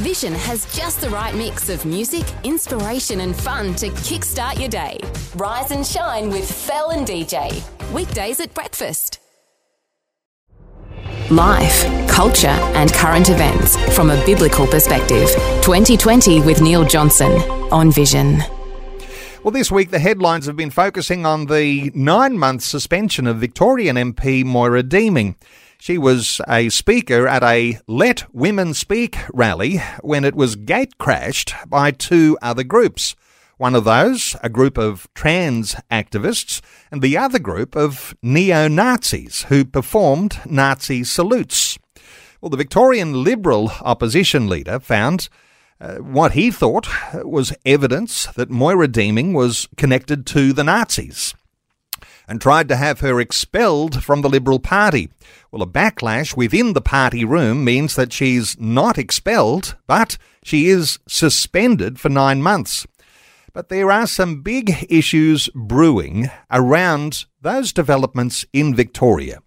Vision has just the right mix of music, inspiration, and fun to kickstart your day. Rise and shine with Fel and DJ. Weekdays at breakfast. Life, culture, and current events from a biblical perspective. 2020 with Neil Johnson on Vision. Well, this week the headlines have been focusing on the nine month suspension of Victorian MP Moira Deeming. She was a speaker at a Let Women Speak rally when it was gate crashed by two other groups. One of those, a group of trans activists, and the other group of neo Nazis who performed Nazi salutes. Well, the Victorian Liberal opposition leader found uh, what he thought was evidence that Moira Deeming was connected to the Nazis and tried to have her expelled from the Liberal Party. Well, a backlash within the party room means that she's not expelled, but she is suspended for nine months. But there are some big issues brewing around those developments in Victoria.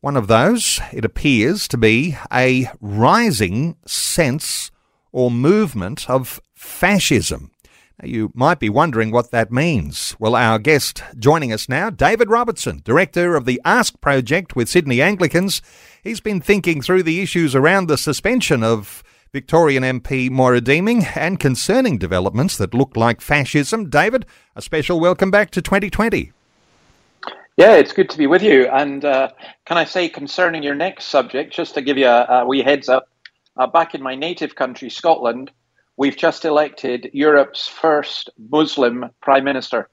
One of those, it appears to be a rising sense or movement of fascism. You might be wondering what that means. Well, our guest joining us now, David Robertson, Director of the Ask Project with Sydney Anglicans. He's been thinking through the issues around the suspension of Victorian MP Moira Deeming and concerning developments that look like fascism. David, a special welcome back to 2020. Yeah, it's good to be with you. And uh, can I say, concerning your next subject, just to give you a, a wee heads up, uh, back in my native country, Scotland, we've just elected Europe's first Muslim prime minister.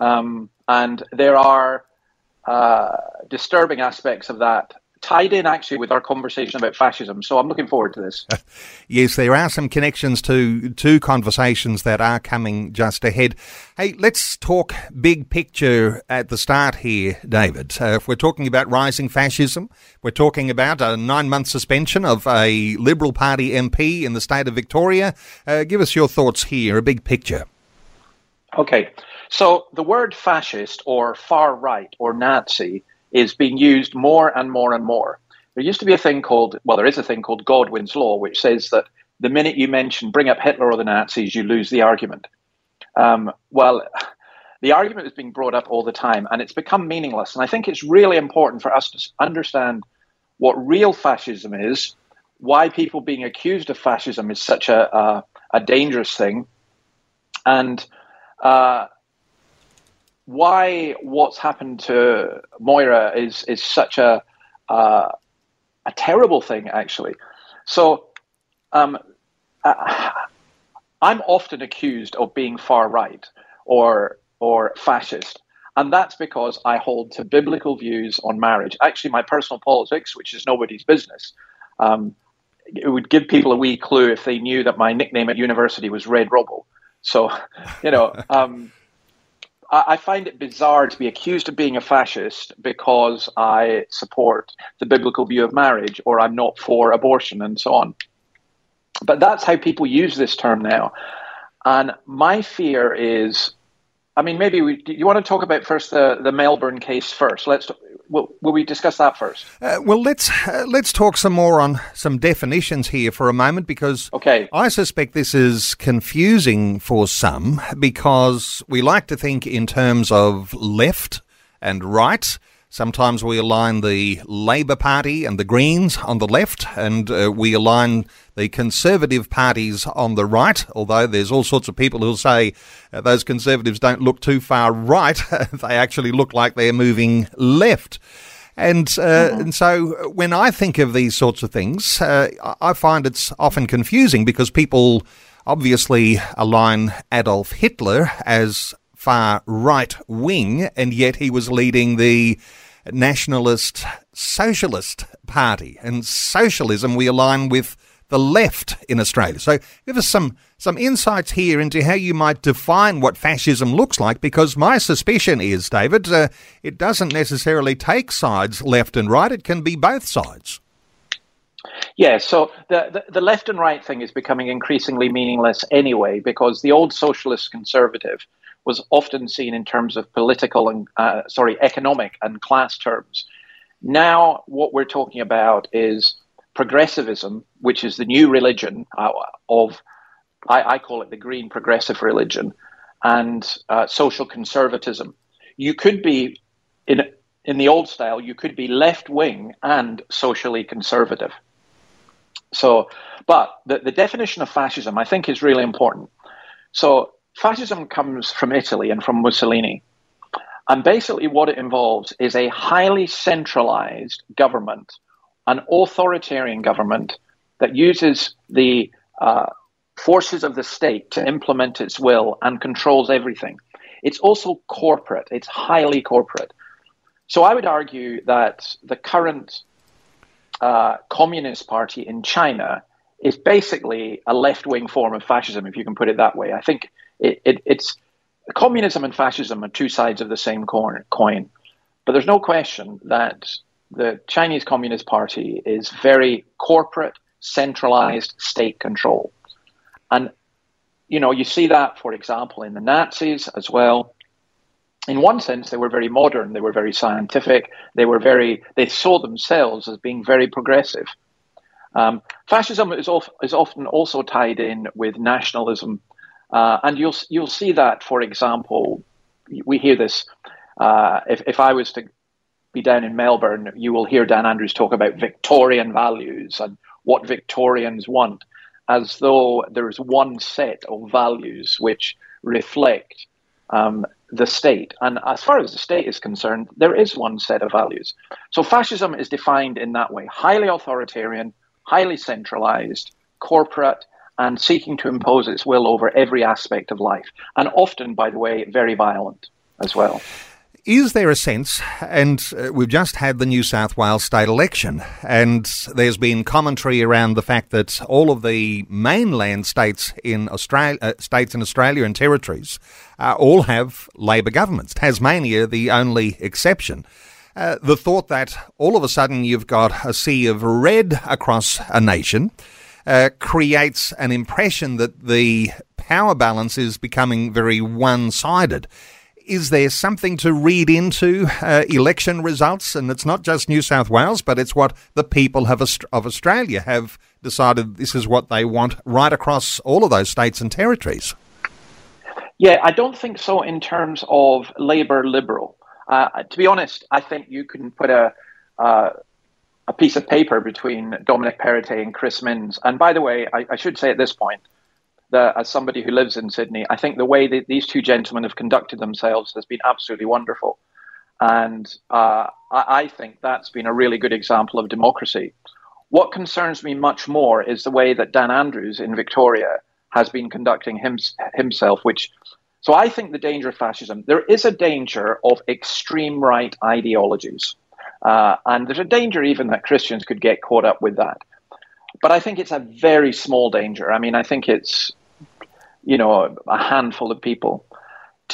Um, and there are uh, disturbing aspects of that tied in actually with our conversation about fascism. So I'm looking forward to this. yes, there are some connections to two conversations that are coming just ahead. Hey, let's talk big picture at the start here, David. Uh, if we're talking about rising fascism, we're talking about a nine month suspension of a Liberal Party MP in the state of Victoria. Uh, give us your thoughts here, a big picture. Okay. So the word fascist or far right or Nazi is being used more and more and more. There used to be a thing called, well, there is a thing called Godwin's Law, which says that the minute you mention, bring up Hitler or the Nazis, you lose the argument. Um, well, the argument is being brought up all the time and it's become meaningless. And I think it's really important for us to understand what real fascism is, why people being accused of fascism is such a, a, dangerous thing, and uh, why what's happened to Moira is is such a uh, a terrible thing, actually. So, um, uh, I'm often accused of being far right or or fascist, and that's because I hold to biblical views on marriage. Actually, my personal politics, which is nobody's business. Um, it would give people a wee clue if they knew that my nickname at university was Red Robbo. So, you know, um, I find it bizarre to be accused of being a fascist because I support the biblical view of marriage or I'm not for abortion and so on. But that's how people use this term now. And my fear is I mean, maybe we, you want to talk about first the, the Melbourne case first. Let's will, will we discuss that first? Uh, well, let's uh, let's talk some more on some definitions here for a moment because okay. I suspect this is confusing for some because we like to think in terms of left and right. Sometimes we align the Labor Party and the Greens on the left, and uh, we align the Conservative parties on the right, although there's all sorts of people who'll say uh, those Conservatives don't look too far right. they actually look like they're moving left. And, uh, mm-hmm. and so when I think of these sorts of things, uh, I find it's often confusing because people obviously align Adolf Hitler as far right wing, and yet he was leading the nationalist socialist party. And socialism we align with the left in Australia. So give us some some insights here into how you might define what fascism looks like, because my suspicion is, David, uh, it doesn't necessarily take sides left and right. It can be both sides. Yeah, so the, the, the left and right thing is becoming increasingly meaningless anyway, because the old socialist conservative was often seen in terms of political and uh, sorry economic and class terms. Now, what we're talking about is progressivism, which is the new religion uh, of, I, I, call it the green progressive religion, and uh, social conservatism. You could be in in the old style, you could be left wing and socially conservative. So, but the, the definition of fascism, I think, is really important. So, fascism comes from Italy and from Mussolini. And basically, what it involves is a highly centralized government, an authoritarian government that uses the uh, forces of the state to implement its will and controls everything. It's also corporate, it's highly corporate. So I would argue that the current uh, Communist Party in China is basically a left wing form of fascism, if you can put it that way. I think it, it, it's communism and fascism are two sides of the same coin. But there's no question that the Chinese Communist Party is very corporate, centralized state control. And, you know, you see that, for example, in the Nazis as well in one sense, they were very modern, they were very scientific, they were very, they saw themselves as being very progressive. Um, fascism is, of, is, often also tied in with nationalism, uh, and you'll you'll see that, for example, we hear this. Uh, if if I was to be down in Melbourne, you will hear Dan Andrews talk about Victorian values and what Victorians want, as though there is one set of values which reflect um, the state. And as far as the state is concerned, there is one set of values. So fascism is defined in that way highly authoritarian, highly centralized, corporate, and seeking to impose its will over every aspect of life. And often, by the way, very violent as well. Is there a sense, and uh, we've just had the New South Wales state election, and there's been commentary around the fact that all of the mainland states in Australia, uh, states in Australia and territories, uh, all have Labor governments. Tasmania, the only exception. Uh, the thought that all of a sudden you've got a sea of red across a nation uh, creates an impression that the power balance is becoming very one-sided is there something to read into uh, election results? And it's not just New South Wales, but it's what the people have, of Australia have decided this is what they want right across all of those states and territories. Yeah, I don't think so in terms of Labor Liberal. Uh, to be honest, I think you can put a uh, a piece of paper between Dominic Perrottet and Chris Minns. And by the way, I, I should say at this point, that as somebody who lives in Sydney, I think the way that these two gentlemen have conducted themselves has been absolutely wonderful. And uh, I, I think that's been a really good example of democracy. What concerns me much more is the way that Dan Andrews in Victoria has been conducting him, himself, which so I think the danger of fascism, there is a danger of extreme right ideologies. Uh, and there's a danger even that Christians could get caught up with that. But I think it's a very small danger. I mean, I think it's you know, a handful of people.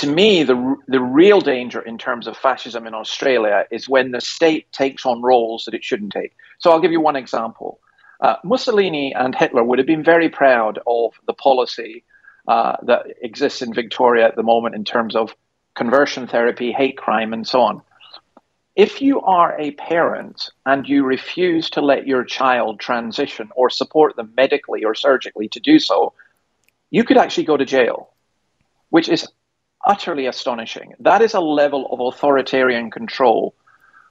To me, the the real danger in terms of fascism in Australia is when the state takes on roles that it shouldn't take. So I'll give you one example. Uh, Mussolini and Hitler would have been very proud of the policy uh, that exists in Victoria at the moment in terms of conversion therapy, hate crime, and so on. If you are a parent and you refuse to let your child transition or support them medically or surgically to do so, you could actually go to jail, which is utterly astonishing. That is a level of authoritarian control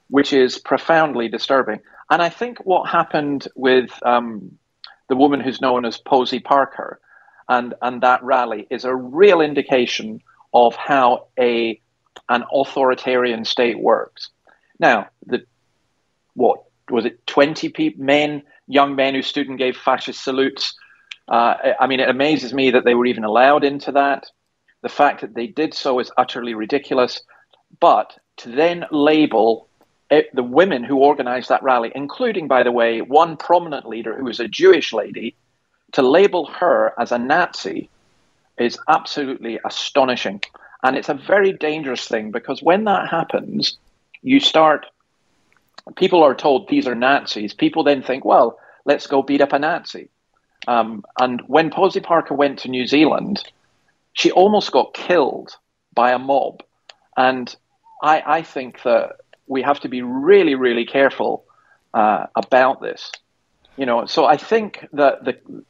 which is profoundly disturbing. And I think what happened with um, the woman who's known as Posie Parker and, and that rally is a real indication of how a an authoritarian state works. Now, the what was it? Twenty people, men, young men who stood and gave fascist salutes uh, I mean, it amazes me that they were even allowed into that. The fact that they did so is utterly ridiculous. But to then label it, the women who organized that rally, including, by the way, one prominent leader who was a Jewish lady, to label her as a Nazi is absolutely astonishing. And it's a very dangerous thing because when that happens, you start, people are told these are Nazis. People then think, well, let's go beat up a Nazi. Um, and when Posie Parker went to New Zealand, she almost got killed by a mob. And I, I think that we have to be really, really careful uh, about this. You know, so I think that the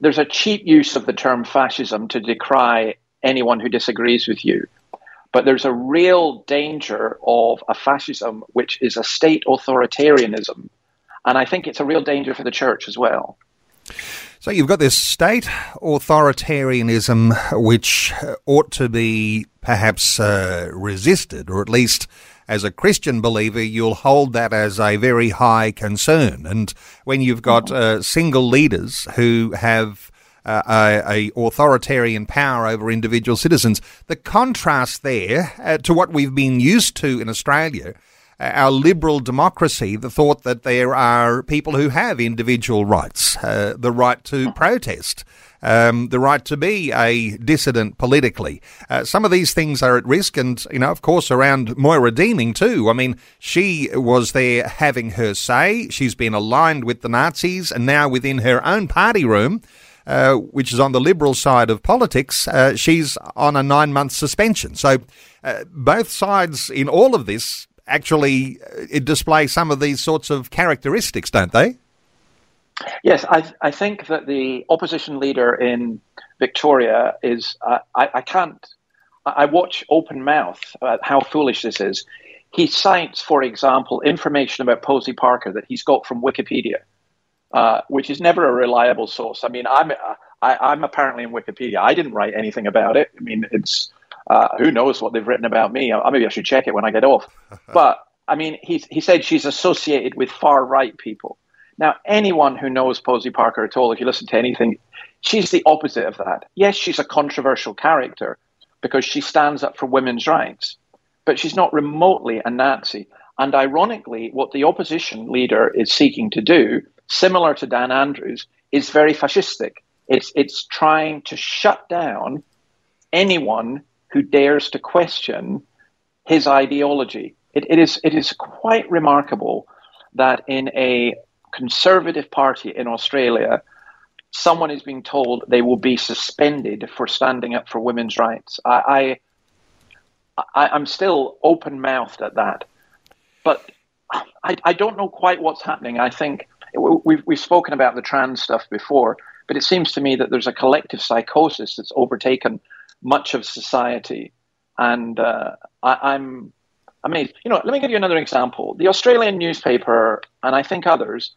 there's a cheap use of the term fascism to decry anyone who disagrees with you. But there's a real danger of a fascism which is a state authoritarianism. And I think it's a real danger for the church as well. So you've got this state authoritarianism which ought to be perhaps uh, resisted, or at least as a Christian believer, you'll hold that as a very high concern. And when you've got uh, single leaders who have uh, a, a, authoritarian power over individual citizens, the contrast there uh, to what we've been used to in Australia our liberal democracy, the thought that there are people who have individual rights, uh, the right to protest, um, the right to be a dissident politically. Uh, some of these things are at risk, and you know, of course, around Moira Deeming too. I mean, she was there having her say. She's been aligned with the Nazis, and now within her own party room. Uh, which is on the liberal side of politics, uh, she's on a nine month suspension. So, uh, both sides in all of this actually uh, display some of these sorts of characteristics, don't they? Yes, I, I think that the opposition leader in Victoria is. Uh, I, I can't. I watch open mouth about how foolish this is. He cites, for example, information about Posie Parker that he's got from Wikipedia, uh, which is never a reliable source. I mean, I'm I, am apparently in Wikipedia. I didn't write anything about it. I mean, it's uh, who knows what they've written about me? Uh, maybe I should check it when I get off. but I mean, he he said she's associated with far right people. Now, anyone who knows Posie Parker at all, if you listen to anything, she's the opposite of that. Yes, she's a controversial character because she stands up for women's rights, but she's not remotely a Nazi. And ironically, what the opposition leader is seeking to do, similar to Dan Andrews, is very fascistic. It's it's trying to shut down anyone who dares to question his ideology. It, it, is, it is quite remarkable that in a conservative party in Australia, someone is being told they will be suspended for standing up for women's rights. I, I, am still open mouthed at that. But I, I don't know quite what's happening. I think we've, we've spoken about the trans stuff before, but it seems to me that there's a collective psychosis that's overtaken much of society. And uh, I, am amazed. You know, let me give you another example. The Australian newspaper, and I think others,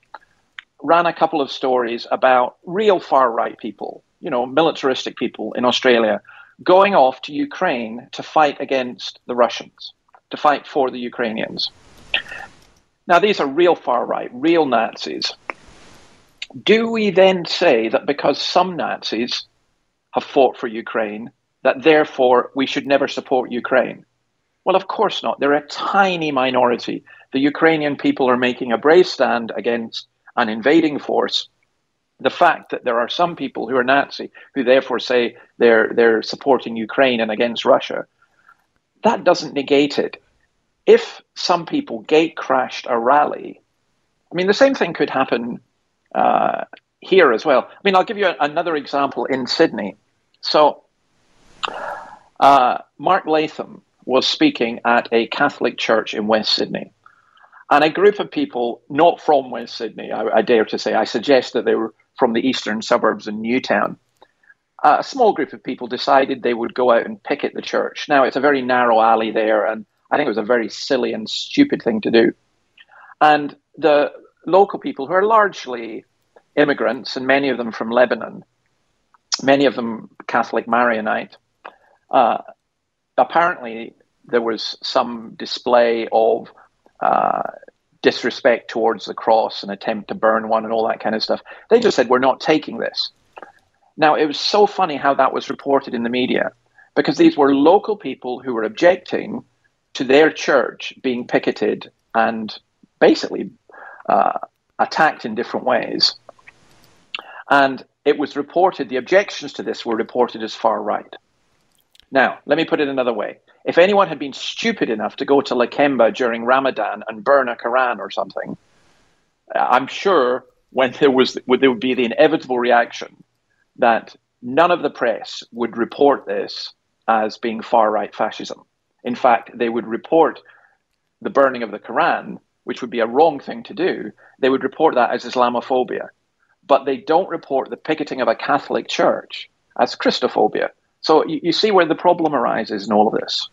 ran a couple of stories about real far right people, you know, militaristic people in Australia, going off to Ukraine to fight against the Russians, to fight for the Ukrainians. Now, these are real far right, real Nazis. Do we then say that because some Nazis have fought for Ukraine, that therefore we should never support Ukraine. Well, of course not. They're a tiny minority. The Ukrainian people are making a brave stand against an invading force. The fact that there are some people who are Nazi who therefore say they're they're supporting Ukraine and against Russia, that doesn't negate it. If some people gate crashed a rally, I mean the same thing could happen uh, here as well. I mean, I'll give you a, another example in Sydney. So uh, Mark Latham was speaking at a Catholic church in West Sydney. And a group of people, not from West Sydney, I, I dare to say, I suggest that they were from the eastern suburbs in Newtown. Uh, a small group of people decided they would go out and picket the church. Now, it's a very narrow alley there, and I think it was a very silly and stupid thing to do. And the local people, who are largely immigrants, and many of them from Lebanon, many of them Catholic Maronite, uh, apparently, there was some display of uh, disrespect towards the cross, an attempt to burn one, and all that kind of stuff. They just said, We're not taking this. Now, it was so funny how that was reported in the media because these were local people who were objecting to their church being picketed and basically uh, attacked in different ways. And it was reported, the objections to this were reported as far right. Now, let me put it another way. If anyone had been stupid enough to go to Lakemba during Ramadan and burn a Quran or something, I'm sure when there was there would be the inevitable reaction that none of the press would report this as being far right fascism. In fact, they would report the burning of the Quran which would be a wrong thing to do, they would report that as Islamophobia. But they don't report the picketing of a Catholic church as Christophobia. So you, you see where the problem arises in all of this.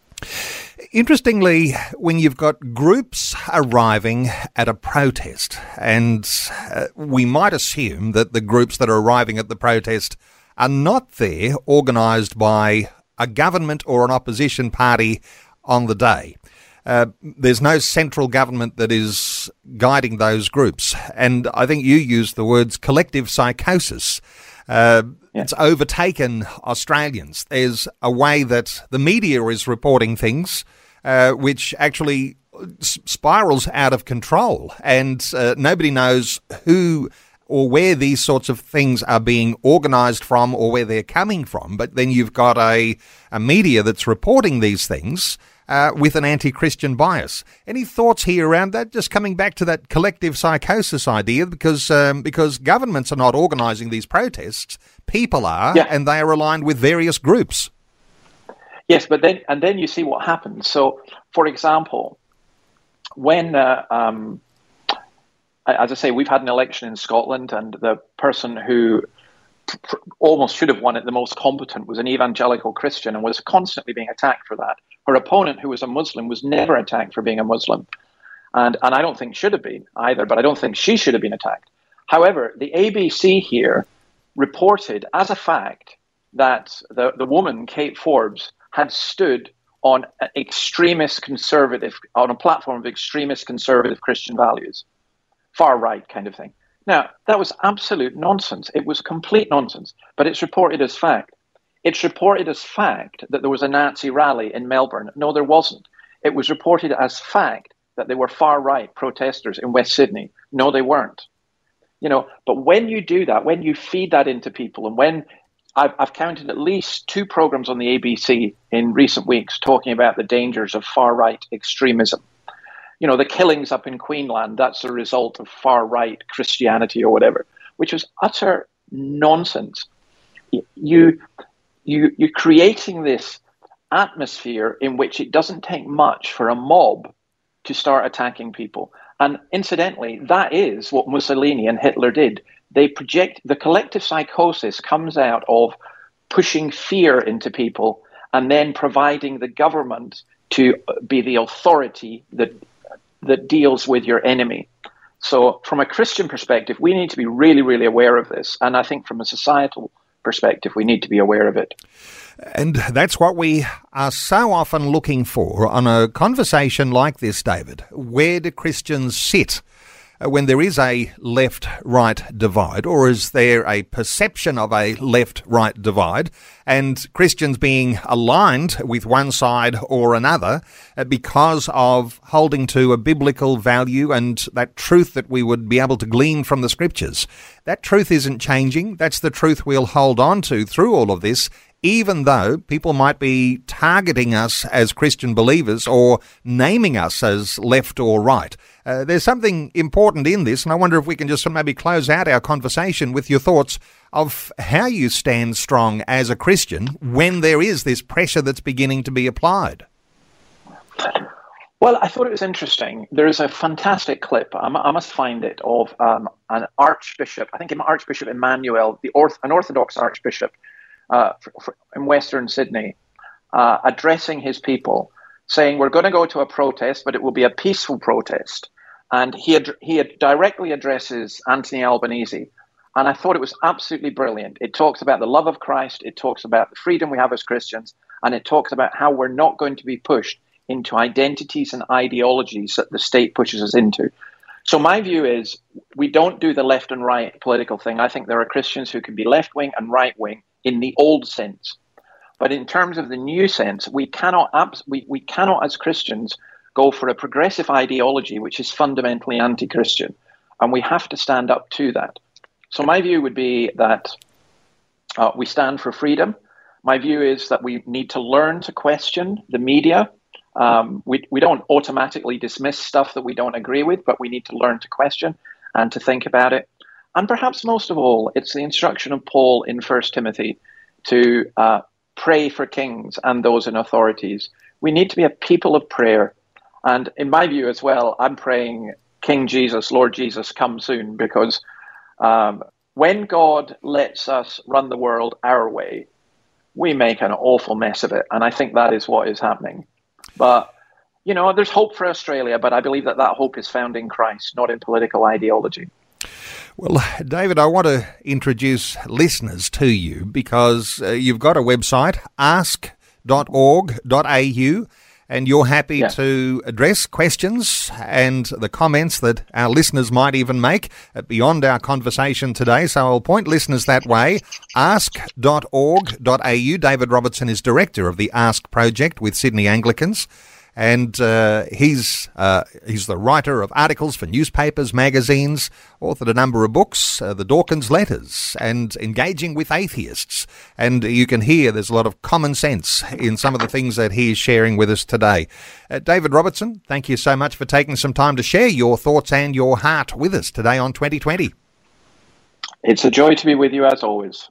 Interestingly, when you've got groups arriving at a protest, and uh, we might assume that the groups that are arriving at the protest are not there organised by a government or an opposition party on the day. Uh, there's no central government that is guiding those groups. And I think you used the words collective psychosis. Uh, yeah. It's overtaken Australians. There's a way that the media is reporting things uh, which actually spirals out of control, and uh, nobody knows who or where these sorts of things are being organised from or where they're coming from. But then you've got a, a media that's reporting these things. Uh, with an anti Christian bias. Any thoughts here around that? Just coming back to that collective psychosis idea, because um, because governments are not organising these protests, people are, yeah. and they are aligned with various groups. Yes, but then and then you see what happens. So, for example, when uh, um, as I say, we've had an election in Scotland, and the person who almost should have won it, the most competent, was an evangelical Christian and was constantly being attacked for that. Her opponent, who was a Muslim, was never attacked for being a Muslim. And, and I don't think should have been either, but I don't think she should have been attacked. However, the ABC here reported as a fact that the, the woman, Kate Forbes, had stood on extremist conservative, on a platform of extremist conservative Christian values, far right kind of thing. Now, that was absolute nonsense. It was complete nonsense, but it's reported as fact. It's reported as fact that there was a Nazi rally in Melbourne. No, there wasn't. It was reported as fact that there were far right protesters in West Sydney. No, they weren't. You know, but when you do that, when you feed that into people, and when I've, I've counted at least two programs on the ABC in recent weeks talking about the dangers of far right extremism. You know, the killings up in Queensland, that's a result of far right Christianity or whatever, which was utter nonsense. You, you, you're creating this atmosphere in which it doesn't take much for a mob to start attacking people. And incidentally, that is what Mussolini and Hitler did they project the collective psychosis comes out of pushing fear into people and then providing the government to be the authority that that deals with your enemy. So, from a Christian perspective, we need to be really, really aware of this. And I think from a societal perspective, we need to be aware of it. And that's what we are so often looking for on a conversation like this, David. Where do Christians sit? Uh, when there is a left right divide, or is there a perception of a left right divide, and Christians being aligned with one side or another uh, because of holding to a biblical value and that truth that we would be able to glean from the scriptures? That truth isn't changing. That's the truth we'll hold on to through all of this, even though people might be targeting us as Christian believers or naming us as left or right. Uh, there's something important in this, and I wonder if we can just maybe close out our conversation with your thoughts of how you stand strong as a Christian when there is this pressure that's beginning to be applied. Well, I thought it was interesting. There is a fantastic clip, I must find it, of um, an archbishop, I think Archbishop Emmanuel, the orth- an Orthodox archbishop uh, for, for, in Western Sydney, uh, addressing his people, saying, We're going to go to a protest, but it will be a peaceful protest and he ad- he ad- directly addresses Anthony Albanese. And I thought it was absolutely brilliant. It talks about the love of Christ, it talks about the freedom we have as Christians, and it talks about how we're not going to be pushed into identities and ideologies that the state pushes us into. So my view is we don't do the left and right political thing. I think there are Christians who can be left wing and right wing in the old sense. But in terms of the new sense, we cannot we, we cannot as Christians go for a progressive ideology which is fundamentally anti Christian. And we have to stand up to that. So, my view would be that uh, we stand for freedom. My view is that we need to learn to question the media. Um, we, we don't automatically dismiss stuff that we don't agree with, but we need to learn to question and to think about it. And perhaps most of all, it's the instruction of Paul in First Timothy to uh, pray for kings and those in authorities. We need to be a people of prayer and in my view as well, I'm praying King Jesus, Lord Jesus, come soon, because um, when God lets us run the world our way, we make an awful mess of it. And I think that is what is happening. But, you know, there's hope for Australia, but I believe that that hope is found in Christ, not in political ideology. Well, David, I want to introduce listeners to you because uh, you've got a website, ask.org.au and you're happy yeah. to address questions and the comments that our listeners might even make beyond our conversation today. So I'll point listeners that way. Ask.org.au. David Robertson is director of the Ask Project with Sydney Anglicans and uh, he's uh, he's the writer of articles for newspapers, magazines, authored a number of books, uh, the Dawkins Letters, and engaging with atheists. And you can hear there's a lot of common sense in some of the things that he is sharing with us today. Uh, David Robertson, thank you so much for taking some time to share your thoughts and your heart with us today on 2020. It's a joy to be with you as always.